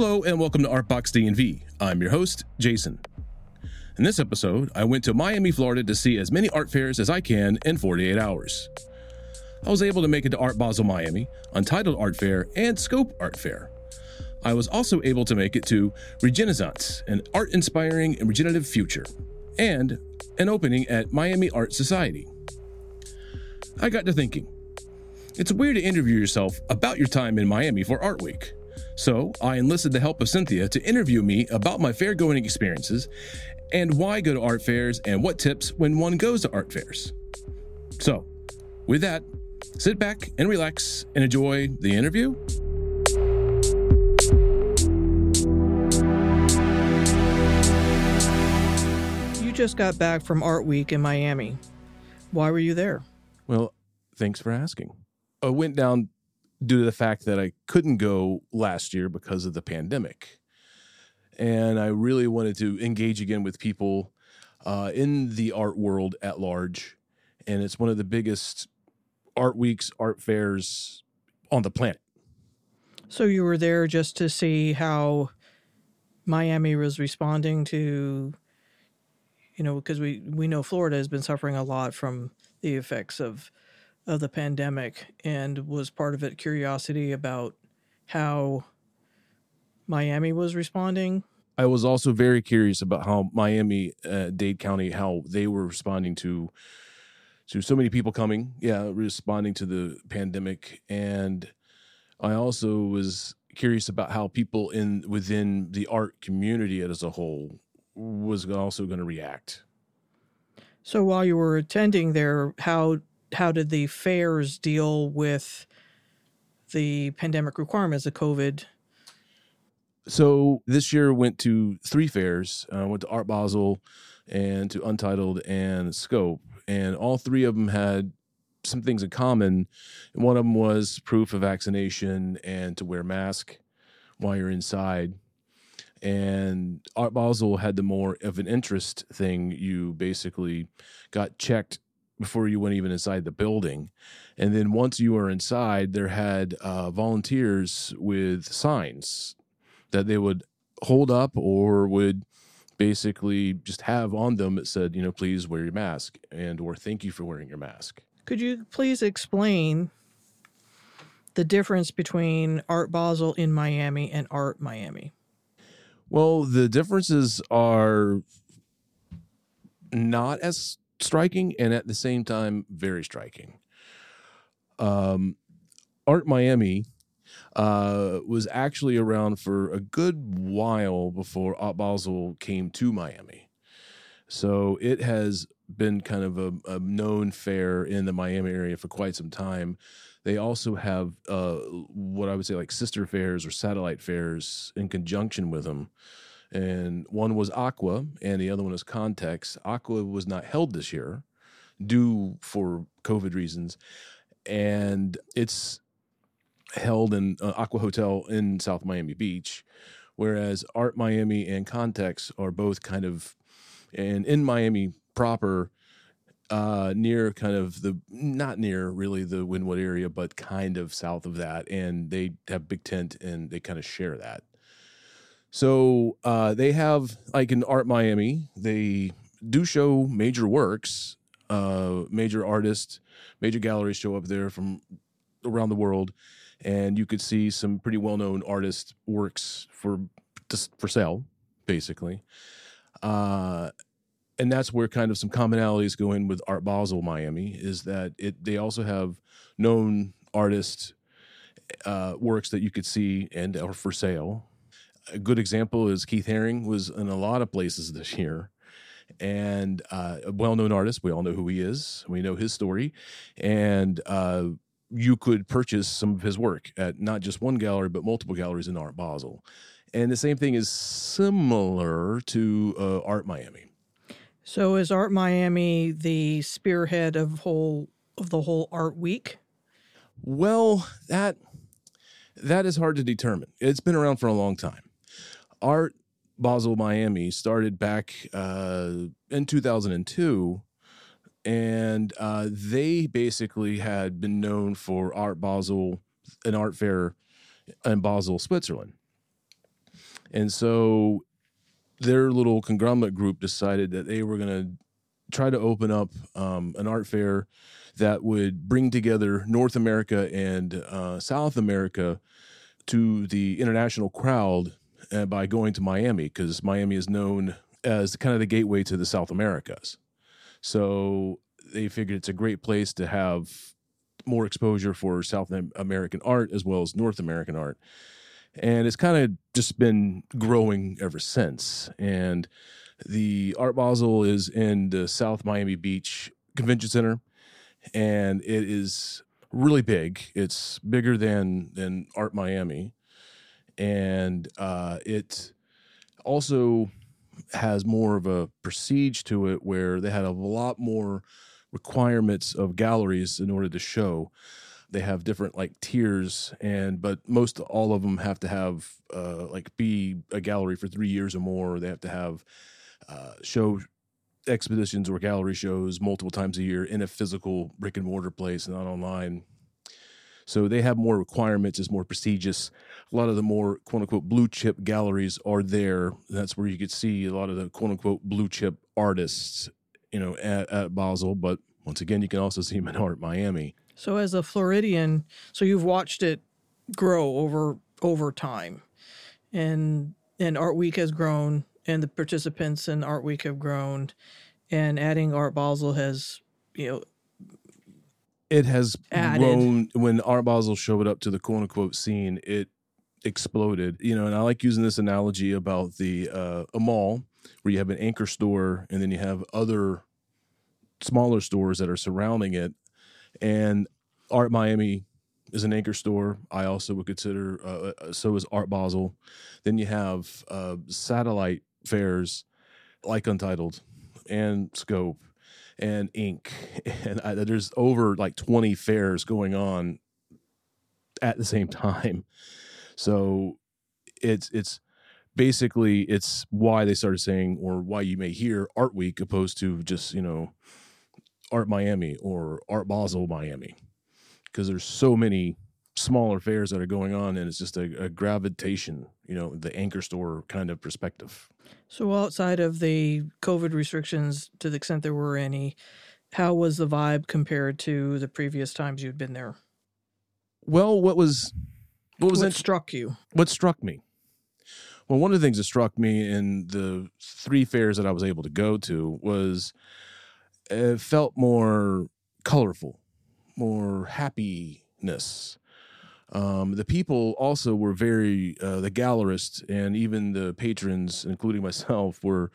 Hello and welcome to Artbox DMV. I'm your host, Jason. In this episode, I went to Miami, Florida to see as many art fairs as I can in 48 hours. I was able to make it to Art Basel Miami, Untitled Art Fair, and Scope Art Fair. I was also able to make it to Regenaissance, an art inspiring and regenerative future, and an opening at Miami Art Society. I got to thinking. It's weird to interview yourself about your time in Miami for Art Week. So I enlisted the help of Cynthia to interview me about my fair going experiences and why go to art fairs and what tips when one goes to art fairs. So, with that, sit back and relax and enjoy the interview. You just got back from Art Week in Miami. Why were you there? Well, thanks for asking. I went down due to the fact that I couldn't go last year because of the pandemic. And I really wanted to engage again with people uh, in the art world at large. And it's one of the biggest art weeks, art fairs on the planet. So you were there just to see how Miami was responding to, you know, because we, we know Florida has been suffering a lot from the effects of of the pandemic and was part of it curiosity about how Miami was responding. I was also very curious about how Miami, uh, Dade County, how they were responding to to so many people coming, yeah, responding to the pandemic, and I also was curious about how people in within the art community as a whole was also going to react. So while you were attending there, how how did the fairs deal with the pandemic requirements of COVID? So this year went to three fairs. Uh, went to Art Basel and to Untitled and Scope, and all three of them had some things in common. One of them was proof of vaccination and to wear mask while you're inside. And Art Basel had the more of an interest thing. You basically got checked before you went even inside the building. And then once you were inside, there had uh, volunteers with signs that they would hold up or would basically just have on them that said, you know, please wear your mask and or thank you for wearing your mask. Could you please explain the difference between Art Basel in Miami and Art Miami? Well, the differences are not as striking and at the same time very striking. Um, Art Miami uh, was actually around for a good while before Art Basel came to Miami. So it has been kind of a, a, known fair in the Miami area for quite some time. They also have uh, what I would say like sister fairs or satellite fairs in conjunction with them and one was Aqua, and the other one was Context. Aqua was not held this year, due for COVID reasons, and it's held in uh, Aqua Hotel in South Miami Beach, whereas Art Miami and Context are both kind of, and in Miami proper, uh, near kind of the not near really the Wynwood area, but kind of south of that, and they have big tent and they kind of share that. So uh, they have like in Art Miami, they do show major works, uh, major artists, major galleries show up there from around the world, and you could see some pretty well-known artist works for just for sale, basically. Uh, and that's where kind of some commonalities go in with Art Basel Miami is that it they also have known artist uh, works that you could see and are for sale a good example is Keith Haring was in a lot of places this year and uh, a well-known artist. We all know who he is. We know his story, and uh, you could purchase some of his work at not just one gallery but multiple galleries in Art Basel. And the same thing is similar to uh, Art Miami. So is Art Miami the spearhead of whole of the whole art week? Well, that that is hard to determine. It's been around for a long time. Art Basel Miami started back uh, in 2002. And uh, they basically had been known for Art Basel, an art fair in Basel, Switzerland. And so their little conglomerate group decided that they were going to try to open up um, an art fair that would bring together North America and uh, South America to the international crowd uh, by going to Miami because Miami is known as kind of the gateway to the South Americas. So they figured it's a great place to have more exposure for South American art as well as North American art. And it's kind of just been growing ever since. And the Art Basel is in the South Miami Beach Convention Center, and it is really big. It's bigger than than Art Miami, and uh, it also has more of a prestige to it, where they had a lot more requirements of galleries in order to show. They have different like tiers, and but most all of them have to have uh, like be a gallery for three years or more. They have to have uh, show expositions or gallery shows multiple times a year in a physical brick and mortar place, not online. So they have more requirements, it's more prestigious. A lot of the more quote unquote blue chip galleries are there. That's where you could see a lot of the quote unquote blue chip artists, you know, at, at Basel. But once again, you can also see them in Art Miami. So as a Floridian, so you've watched it grow over over time. And and Art Week has grown and the participants in Art Week have grown and adding Art Basel has, you know, it has added. grown when Art Basel showed up to the quote unquote scene, it exploded. You know, and I like using this analogy about the uh, a mall where you have an anchor store and then you have other smaller stores that are surrounding it. And Art Miami is an anchor store. I also would consider uh, uh so is Art Basel. Then you have uh, satellite fairs like Untitled and Scope and Ink, and I, there's over like 20 fairs going on at the same time. So it's it's basically it's why they started saying or why you may hear Art Week opposed to just you know Art Miami or Art Basel Miami. Because there's so many smaller fairs that are going on and it's just a, a gravitation you know the anchor store kind of perspective so, outside of the COVID restrictions, to the extent there were any, how was the vibe compared to the previous times you'd been there? Well, what was what was what struck you? What struck me? Well, one of the things that struck me in the three fairs that I was able to go to was it felt more colorful, more happiness. Um, the people also were very, uh, the gallerists and even the patrons, including myself, were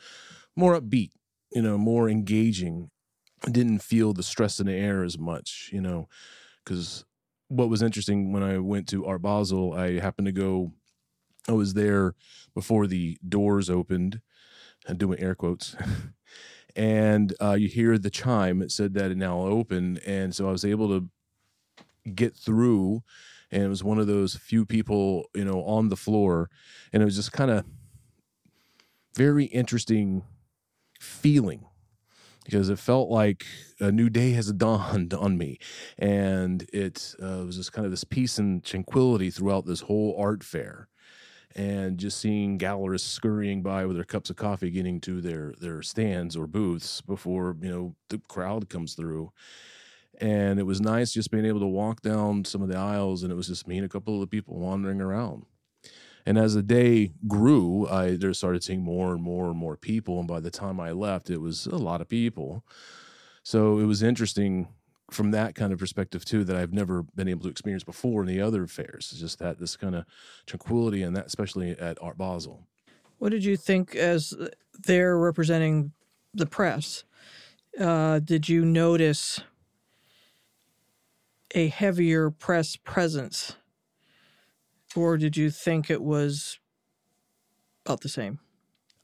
more upbeat, you know, more engaging. didn't feel the stress in the air as much, you know, because what was interesting when I went to Art Basel, I happened to go, I was there before the doors opened, I'm doing air quotes. and uh, you hear the chime. It said that it now open, and so I was able to get through and it was one of those few people you know on the floor and it was just kind of very interesting feeling because it felt like a new day has dawned on me and it uh, was just kind of this peace and tranquility throughout this whole art fair and just seeing gallerists scurrying by with their cups of coffee getting to their their stands or booths before you know the crowd comes through and it was nice just being able to walk down some of the aisles and it was just me and a couple of the people wandering around. And as the day grew i just started seeing more and more and more people and by the time i left it was a lot of people. So it was interesting from that kind of perspective too that i've never been able to experience before in the other fairs it's just that this kind of tranquility and that especially at art basel. What did you think as they're representing the press? Uh, did you notice a heavier press presence? Or did you think it was about the same?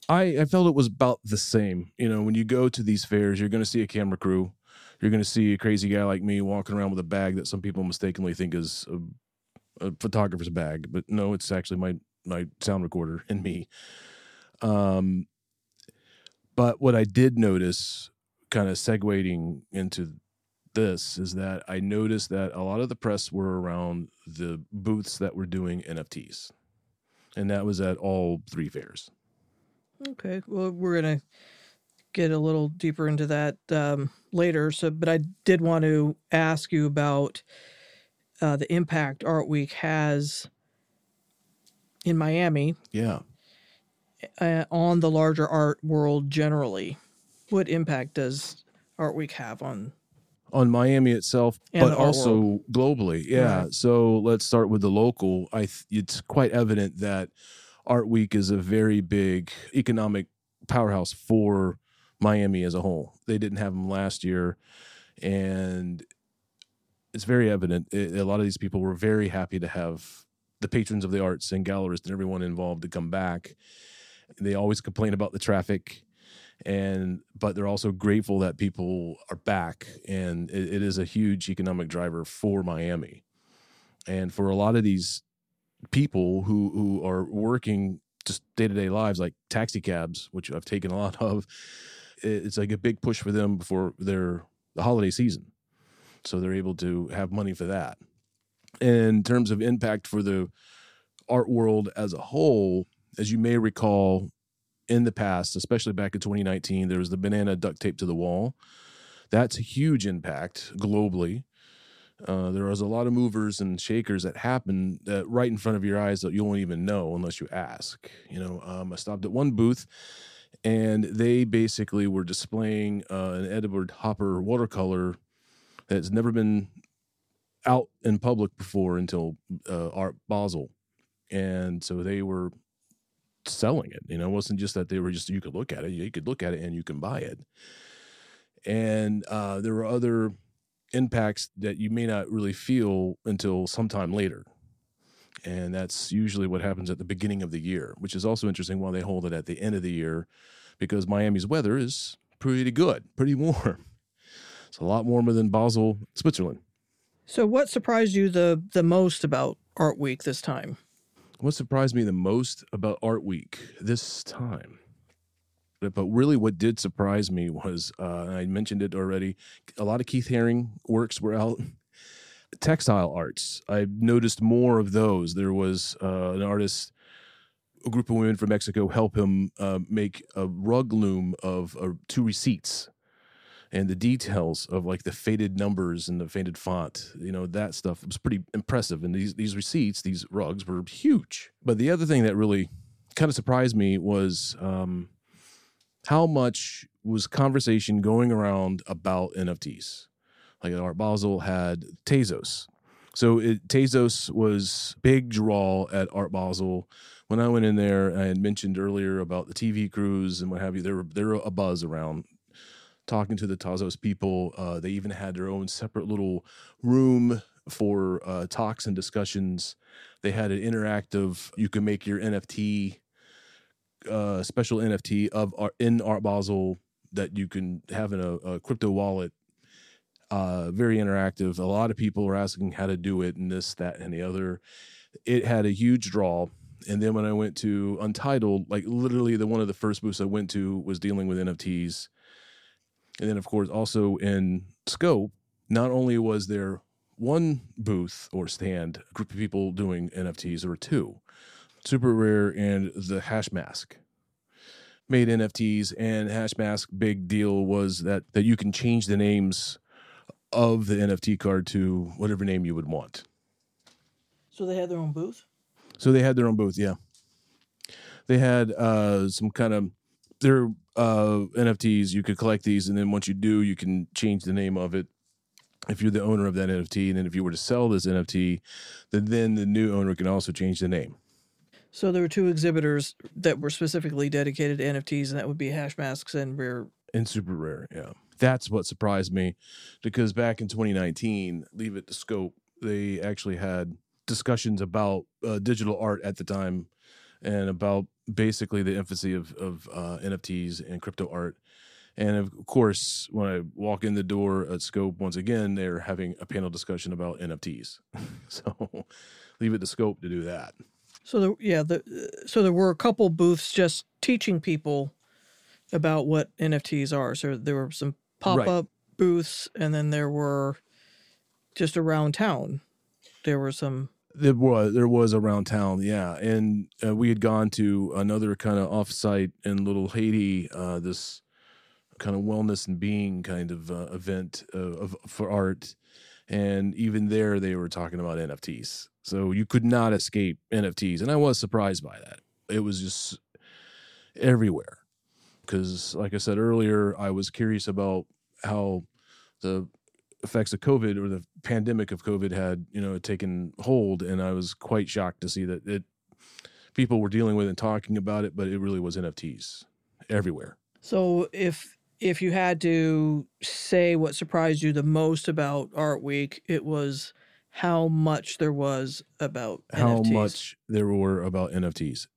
I, I felt it was about the same. You know, when you go to these fairs, you're going to see a camera crew. You're going to see a crazy guy like me walking around with a bag that some people mistakenly think is a, a photographer's bag, but no, it's actually my my sound recorder and me. Um, but what I did notice, kind of segueing into this is that I noticed that a lot of the press were around the booths that were doing NFTs. and that was at all three fairs. Okay. Well, we're gonna get a little deeper into that um, later. So, but I did want to ask you about uh, the impact Art Week has in Miami Yeah. uh, on the larger art world generally. What impact does Art Week have on? On Miami itself, And but also globally. Yeah. Right. So let's start with the local. I th- it's quite evident that Art Week is a very big economic powerhouse for Miami as a whole. They didn't have them last year, and it's very evident. It, a lot of these people were very happy to have the patrons of the arts and gallerists and everyone involved to come back. They always complain about the traffic and but they're also grateful that people are back and it, it is a huge economic driver for miami. And for a lot of these people who who are working just day-to-day lives like taxi cabs which i've taken a lot of it's like a big push for them before their the holiday season. So they're able to have money for that. In terms of impact for the art world as a whole as you may recall in the past, especially back in 2019, there was the banana duct tape to the wall. That's a huge impact globally. Uh, there was a lot of movers and shakers that happen that right in front of your eyes that you won't even know unless you ask. You know, um, I stopped at one booth and they basically were displaying uh, an Edward Hopper watercolor that's never been out in public before until uh, Art Basel. And so they were selling it. You know, it wasn't just that they were just you could look at it, you could look at it and you can buy it. And uh, there were other impacts that you may not really feel until sometime later. And that's usually what happens at the beginning of the year, which is also interesting why they hold it at the end of the year because Miami's weather is pretty good, pretty warm. It's a lot warmer than Basel, Switzerland. So, what surprised you the the most about Art Week this time? What surprised me the most about Art Week this time? But really, what did surprise me was uh, I mentioned it already. A lot of Keith Haring works were out. Textile arts. I noticed more of those. There was uh, an artist, a group of women from Mexico, help him uh, make a rug loom of uh, two receipts, and the details of like the faded numbers and the faded font. You know that stuff was pretty impressive. And these these receipts, these rugs, were huge. But the other thing that really kind of surprised me was. Um, how much was conversation going around about NFTs? Like Art Basel had Tezos. So it, Tezos was big draw at Art Basel. When I went in there, I had mentioned earlier about the TV crews and what have you. There were there were a buzz around talking to the Tezos people. Uh, they even had their own separate little room for uh, talks and discussions. They had an interactive. You can make your NFT uh, special NFT of art in Art Basel that you can have in a, a crypto wallet. Uh, very interactive. A lot of people were asking how to do it and this, that, and the other. It had a huge draw. And then when I went to Untitled, like literally the one of the first booths I went to was dealing with NFTs. And then of course also in Scope, not only was there one booth or stand, a group of people doing NFTs, there were two. Super Rare and the Hash Mask made NFTs, and Hash Mask big deal was that that you can change the names of the NFT card to whatever name you would want. So they had their own booth. So they had their own booth, yeah. They had uh, some kind of their uh, NFTs. You could collect these, and then once you do, you can change the name of it if you're the owner of that NFT. And then if you were to sell this NFT, then then the new owner can also change the name. So there were two exhibitors that were specifically dedicated to NFTs, and that would be Hash Masks and Rare. and super rare. Yeah, that's what surprised me, because back in 2019, Leave It to Scope, they actually had discussions about uh, digital art at the time, and about basically the emphasis of of uh, NFTs and crypto art. And of course, when I walk in the door at Scope once again, they're having a panel discussion about NFTs. so, leave it to Scope to do that. So there, yeah, the so there were a couple booths just teaching people about what NFTs are. So there were some pop up booths, and then there were just around town. There were some There was there was around town, yeah, and uh, we had gone to another kind of offsite in Little Haiti, uh, this kind of wellness and being kind of uh, event uh, of, for art, and even there they were talking about NFTs. So you could not escape NFTs, and I was surprised by that. It was just everywhere because, like I said earlier, I was curious about how the effects of COVID or the pandemic of COVID had, you know, taken hold, and I was quite shocked to see that it people were dealing with and talking about it, but it really was NFTs everywhere. So if if you had to say what surprised you the most about Art Week, it was how much there was about How NFTs. much there were about NFTs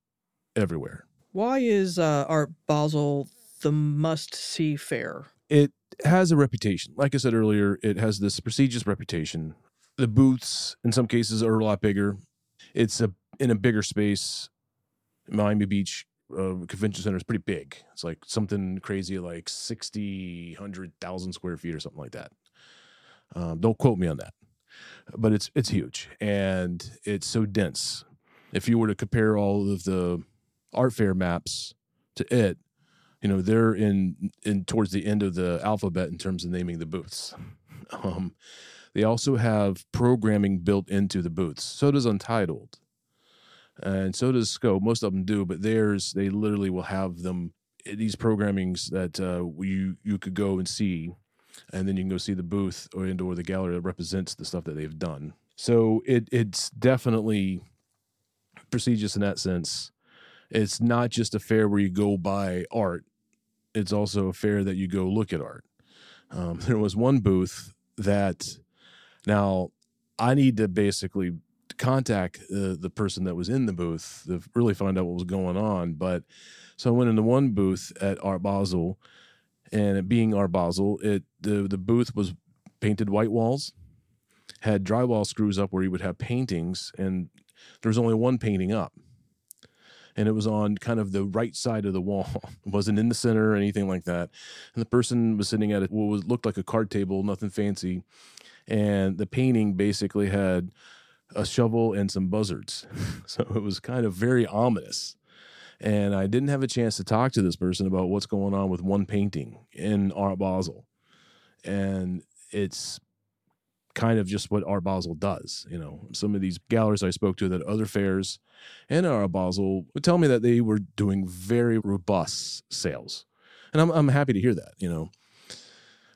everywhere. Why is uh, Art Basel the must see fair? It has a reputation. Like I said earlier, it has this prestigious reputation. The booths, in some cases, are a lot bigger. It's a in a bigger space. Miami Beach uh, Convention Center is pretty big. It's like something crazy, like 60, 100,000 square feet or something like that. Um, don't quote me on that, but it's it's huge and it's so dense. If you were to compare all of the art fair maps to it, you know they're in in towards the end of the alphabet in terms of naming the booths. Um, they also have programming built into the booths. So does Untitled, and so does Scope. Most of them do, but theirs they literally will have them these programmings that uh, you you could go and see, and then you can go see the booth or and or the gallery that represents the stuff that they've done. So it it's definitely prestigious in that sense. It's not just a fair where you go buy art; it's also fair that you go look at art. Um, there was one booth that now I need to basically contact uh, the person that was in the booth to really find out what was going on. But so I went into one booth at Art Basel, and it being Art Basel, it the the booth was painted white walls, had drywall screws up where you would have paintings, and there was only one painting up. And it was on kind of the right side of the wall. It wasn't in the center or anything like that. And the person was sitting at what was looked like a card table, nothing fancy. And the painting basically had a shovel and some buzzards. so it was kind of very ominous. And I didn't have a chance to talk to this person about what's going on with one painting in Art Basel. And it's kind of just what Art Basel does. You know, some of these galleries I spoke to that other fairs and Art Basel would tell me that they were doing very robust sales. And I'm, I'm happy to hear that, you know.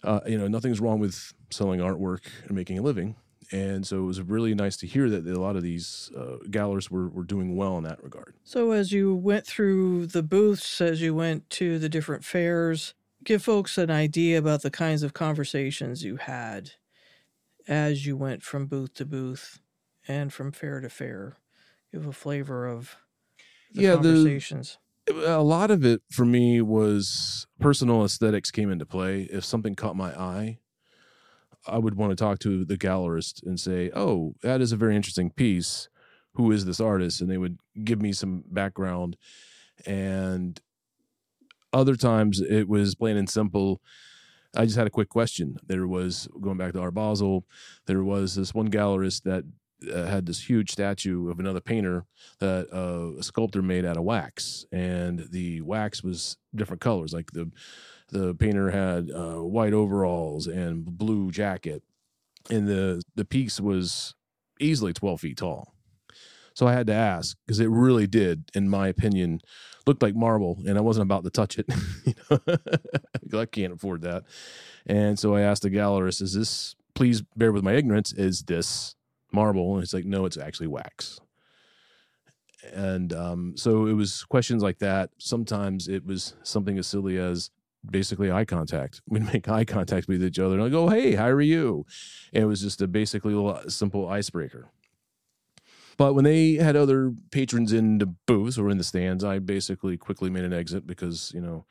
Uh, you know, nothing's wrong with selling artwork and making a living and so it was really nice to hear that a lot of these uh, galleries were, were doing well in that regard. So as you went through the booths, as you went to the different fairs, give folks an idea about the kinds of conversations you had as you went from booth to booth and from fair to fair. Give a flavor of the Yeah, the- conversations. A lot of it for me was personal aesthetics came into play. If something caught my eye, I would want to talk to the gallerist and say, "Oh, that is a very interesting piece. Who is this artist?" And they would give me some background. And other times it was plain and simple. I just had a quick question. There was going back to Art Basel. There was this one gallerist that uh, had this huge statue of another painter that uh, a sculptor made out of wax, and the wax was different colors. Like the the painter had uh, white overalls and blue jacket, and the the piece was easily twelve feet tall. So I had to ask because it really did, in my opinion, looked like marble, and I wasn't about to touch it. you know, I can't afford that. And so I asked the gallerist, "Is this? Please bear with my ignorance. Is this marble?" And it's like, "No, it's actually wax." And um, so it was questions like that. Sometimes it was something as silly as basically eye contact. We'd make eye contact with each other and I go, "Hey, how are you?" And it was just a basically little simple icebreaker. But when they had other patrons in the booths or in the stands, I basically quickly made an exit because you know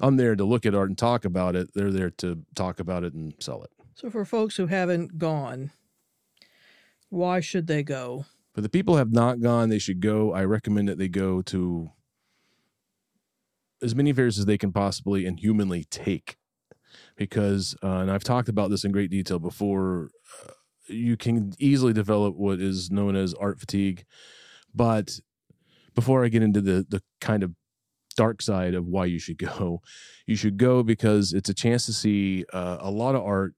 I'm there to look at art and talk about it. They're there to talk about it and sell it. So for folks who haven't gone, why should they go? But the people who have not gone, they should go. I recommend that they go to as many fairs as they can possibly and humanly take. Because, uh, and I've talked about this in great detail before, uh, you can easily develop what is known as art fatigue. But before I get into the the kind of dark side of why you should go, you should go because it's a chance to see uh, a lot of art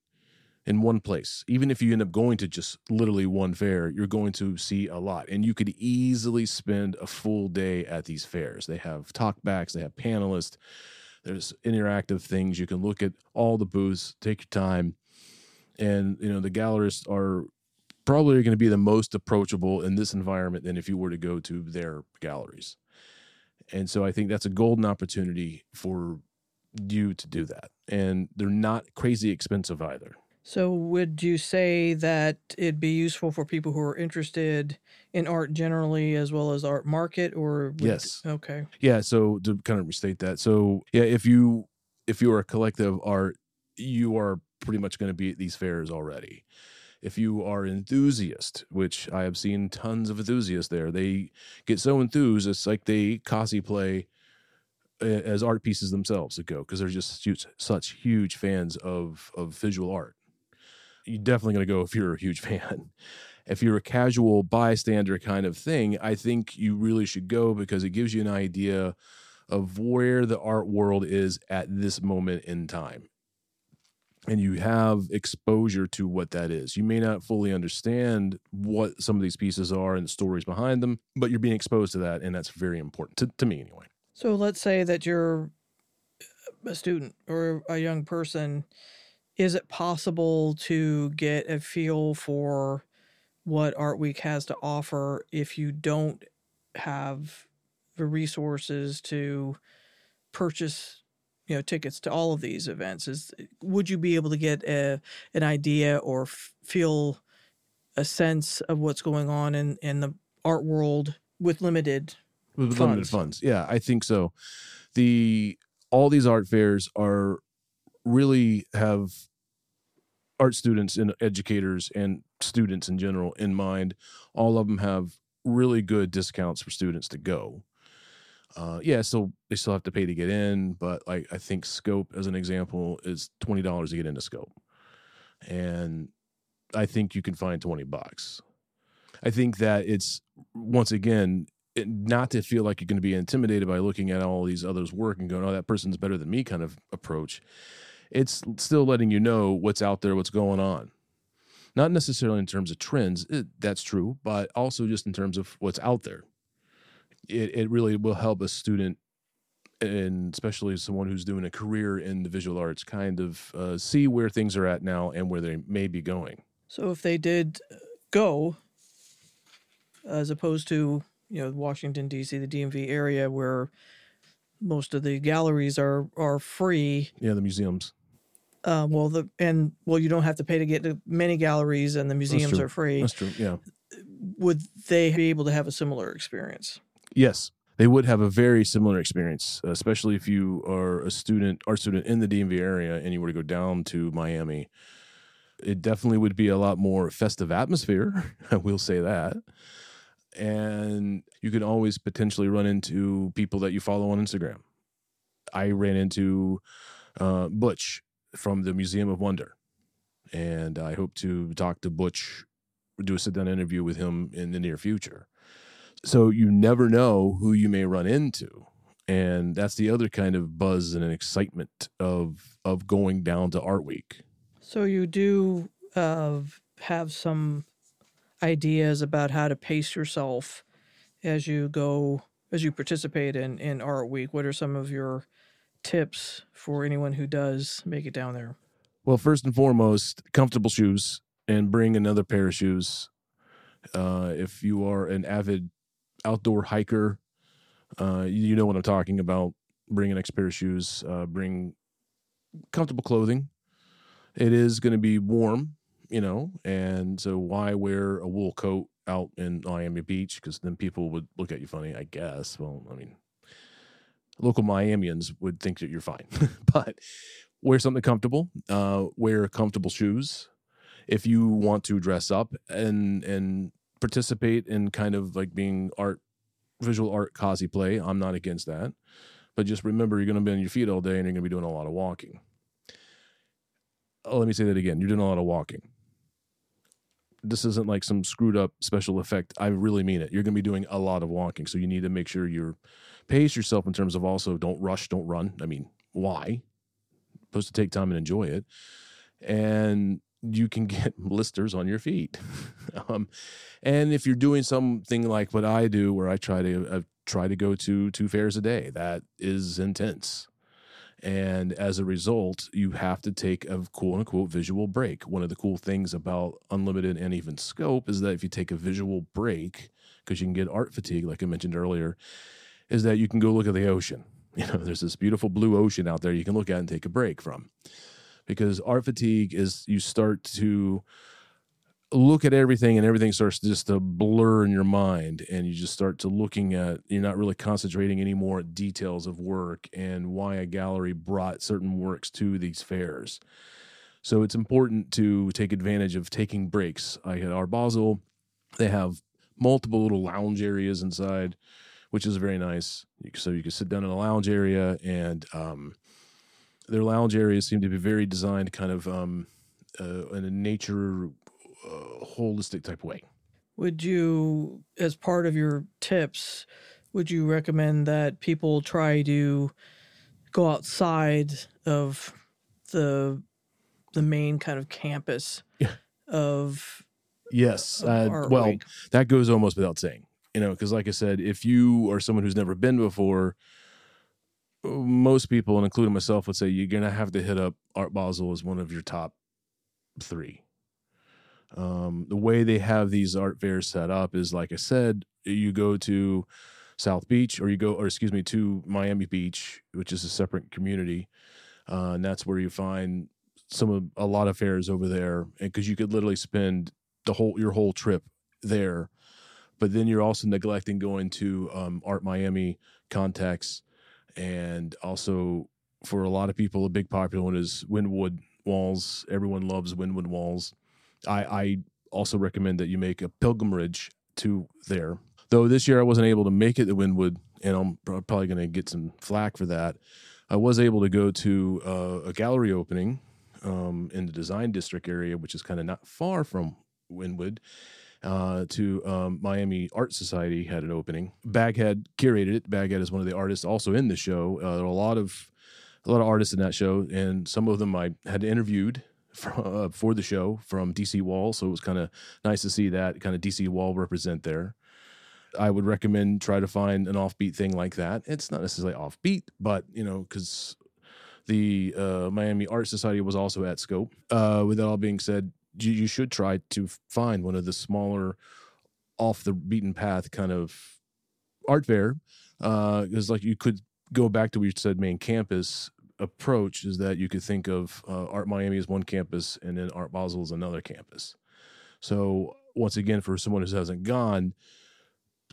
in one place. Even if you end up going to just literally one fair, you're going to see a lot. And you could easily spend a full day at these fairs. They have talkbacks, they have panelists, there's interactive things. You can look at all the booths, take your time. And, you know, the gallerists are probably going to be the most approachable in this environment than if you were to go to their galleries. And so I think that's a golden opportunity for you to do that. And they're not crazy expensive either. So, would you say that it'd be useful for people who are interested in art generally as well as art market, or would, Yes. Okay. Yeah, so to kind of restate that. So, yeah, if you if you are a collective art, you are pretty much going to be at these fairs already. If you are an enthusiast, which I have seen tons of enthusiasts there, they get so enthused it's like they cosplay as art pieces themselves to go because they're just such huge fans of of visual art. You're definitely going to go if you're a huge fan. If you're a casual bystander kind of thing, I think you really should go because it gives you an idea of where the art world is at this moment in time. And you have exposure to what that is. You may not fully understand what some of these pieces are and the stories behind them, but you're being exposed to that. And that's very important to, to me, anyway. So, let's say that you're a student or a young person. Is it possible to get a feel for what Art Week has to offer if you don't have the resources to purchase you know tickets to all of these events is would you be able to get a, an idea or f- feel a sense of what's going on in, in the art world with limited with limited Funds. funds. Yeah, I think so. The all these art fairs are really have art students and educators and students in general in mind. All of them have really good discounts for students to go. Uh, yeah, so they still have to pay to get in, but like I think Scope, as an example, is twenty dollars to get into Scope, and I think you can find twenty bucks. I think that it's once again it, not to feel like you're going to be intimidated by looking at all these others' work and going, "Oh, that person's better than me," kind of approach. It's still letting you know what's out there, what's going on. Not necessarily in terms of trends, it, that's true, but also just in terms of what's out there. It it really will help a student, and especially someone who's doing a career in the visual arts, kind of uh, see where things are at now and where they may be going. So if they did uh, go, as opposed to you know Washington D.C., the DMV area where most of the galleries are are free. Yeah, the museums. Uh, well, the and well, you don't have to pay to get to many galleries, and the museums are free. That's true. Yeah. Would they be able to have a similar experience? Yes, they would have a very similar experience, especially if you are a student, art student in the DMV area, and you were to go down to Miami. It definitely would be a lot more festive atmosphere. I will say that, and you can always potentially run into people that you follow on Instagram. I ran into uh, Butch from the Museum of Wonder, and I hope to talk to Butch, do a sit down interview with him in the near future so you never know who you may run into and that's the other kind of buzz and excitement of of going down to art week So you do uh, have some ideas about how to pace yourself as you go as you participate in in Art Week. What are some of your tips for anyone who does make it down there? well first and foremost comfortable shoes and bring another pair of shoes uh, if you are an avid outdoor hiker uh, you know what i'm talking about. Bring an extra pair of shoes uh, bring comfortable clothing. It is going to be warm you know and so why wear a wool coat out in miami beach? Because then people would look at you funny i guess. Well i mean local miamians would think that you're fine. But wear something comfortable uh, wear comfortable shoes. If you want to dress up and and participate in kind of like being art visual art cosplay i'm not against that but just remember you're going to be on your feet all day and you're going to be doing a lot of walking oh, let me say that again you're doing a lot of walking this isn't like some screwed up special effect. I really mean it. You're going to be doing a lot of walking, so you need to make sure you're pace yourself in terms of also don't rush, don't run. I mean, why? Supposed to take time and enjoy it, and you can get blisters on your feet. um, and if you're doing something like what I do, where I try to uh, try to go to two fairs a day, that is intense. And as a result, you have to take a quote unquote visual break. One of the cool things about unlimited and even scope is that if you take a visual break, because you can get art fatigue, like I mentioned earlier, is that you can go look at the ocean. You know, there's this beautiful blue ocean out there you can look at and take a break from. Because art fatigue is you start to look at everything and everything starts just to blur in your mind and you just start to looking at you're not really concentrating anymore at details of work and why a gallery brought certain works to these fairs. So it's important to take advantage of taking breaks. Like at art basel. They have multiple little lounge areas inside which is very nice. So you can sit down in a lounge area and um, their lounge areas seem to be very designed kind of um, uh, in a nature uh, holistic type way. Would you, as part of your tips, would you recommend that people try to go outside of the the main kind of campus Yeah. of Yes. of Uh, well, Week? that goes almost without saying, you know, because like I said, if you are someone who's never been before, most people, and including myself, would say you're going to have to hit up Art Basel as one of your top three. Um, the way they have these art fairs set up is, like I said, you go to South Beach or you go, or excuse me, to Miami Beach, which is a separate community. Uh, and that's where you find some of a lot of fairs over there. And because you could literally spend the whole, your whole trip there. But then you're also neglecting going to um, Art Miami Context. And also, for a lot of people, a big popular one is Wynwood Walls. Everyone loves Wynwood Walls. I, I also recommend that you make a pilgrimage to there. Though this year I wasn't able to make it to Wynwood, and I'm probably going to get some flack for that. I was able to go to uh, a gallery opening um, in the Design District area, which is kind of not far from Wynwood. Uh, to um, Miami Art Society had an opening. Baghead curated it. Baghead is one of the artists also in the show. Uh, there are a lot of a lot of artists in that show, and some of them I had interviewed uh, for the show from DC Wall. So it was kind of nice to see that kind of DC Wall represent there. I would recommend try to find an offbeat thing like that. It's not necessarily offbeat, but you know, because the uh, Miami Art Society was also at Scope. Uh, with that all being said, you, you should try to find one of the smaller, off the beaten path kind of art fair. Because like you could go back to what you said, main campus approach is that you could think of uh, Art Miami as one campus and then Art Basel is another campus. So once again, for someone who hasn't gone,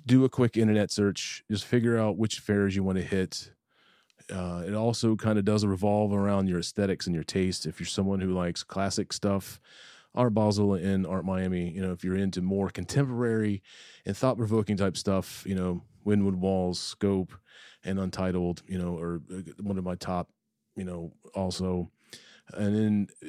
do a quick internet search. Just figure out which fairs you want to hit. Uh, it also kind of does revolve around your aesthetics and your taste. If you're someone who likes classic stuff, Art Basel and Art Miami, you know, if you're into more contemporary and thought provoking type stuff, you know, Wynwood Walls, Scope, and Untitled, you know, are uh, one of my top, you know, also. And then uh,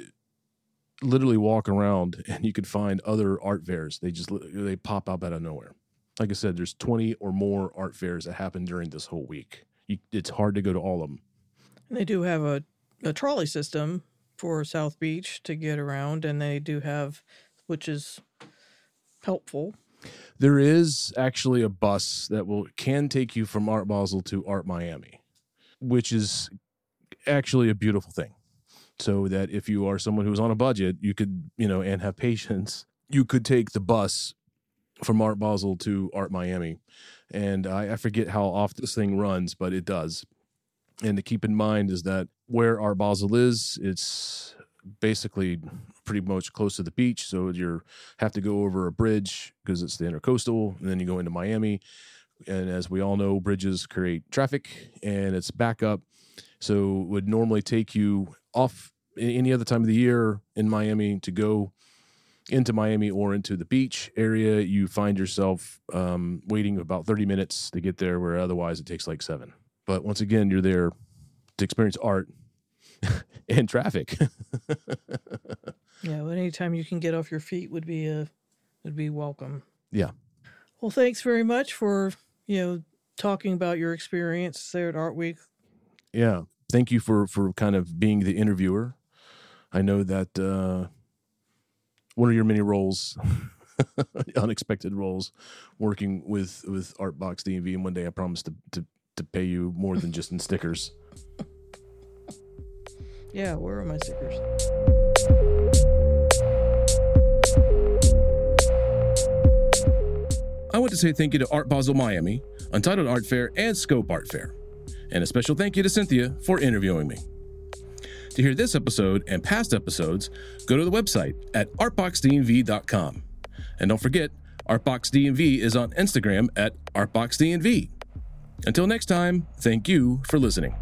literally walk around and you could find other art fairs. They just they pop up out of nowhere. Like I said, there's 20 or more art fairs that happen during this whole week. You, it's hard to go to all of them. And they do have a, a trolley system for South Beach to get around, and they do have, which is helpful. There is actually a bus that will can take you from Art Basel to Art Miami, which is actually a beautiful thing. So that if you are someone who's on a budget, you could, you know, and have patience, you could take the bus from Art Basel to Art Miami. And I, I forget how often this thing runs, but it does. And to keep in mind is that where Art Basel is, it's basically pretty much close to the beach. So you have to go over a bridge because it's the intercoastal, and then you go into Miami. And as we all know, bridges create traffic and it's backup. So it would normally take you off any other time of the year in Miami to go into Miami or into the beach area. You find yourself um, waiting about 30 minutes to get there, where otherwise it takes like seven. But once again, you're there to experience art and traffic. Yeah, well, anytime you can get off your feet would be a would be welcome. Yeah. Well, thanks very much for you know talking about your experience there at Art Week. Yeah. Thank you for for kind of being the interviewer. I know that uh, one of your many roles, unexpected roles, working with with Artbox DMV, and one day I promise to to to pay you more than just in stickers. Yeah, where are my stickers? I want to say thank you to Art Basel Miami, Untitled Art Fair, and Scope Art Fair. And a special thank you to Cynthia for interviewing me. To hear this episode and past episodes, go to the website at artboxdmv.com. And don't forget, ArtboxDMV is on Instagram at ArtboxDMV. Until next time, thank you for listening.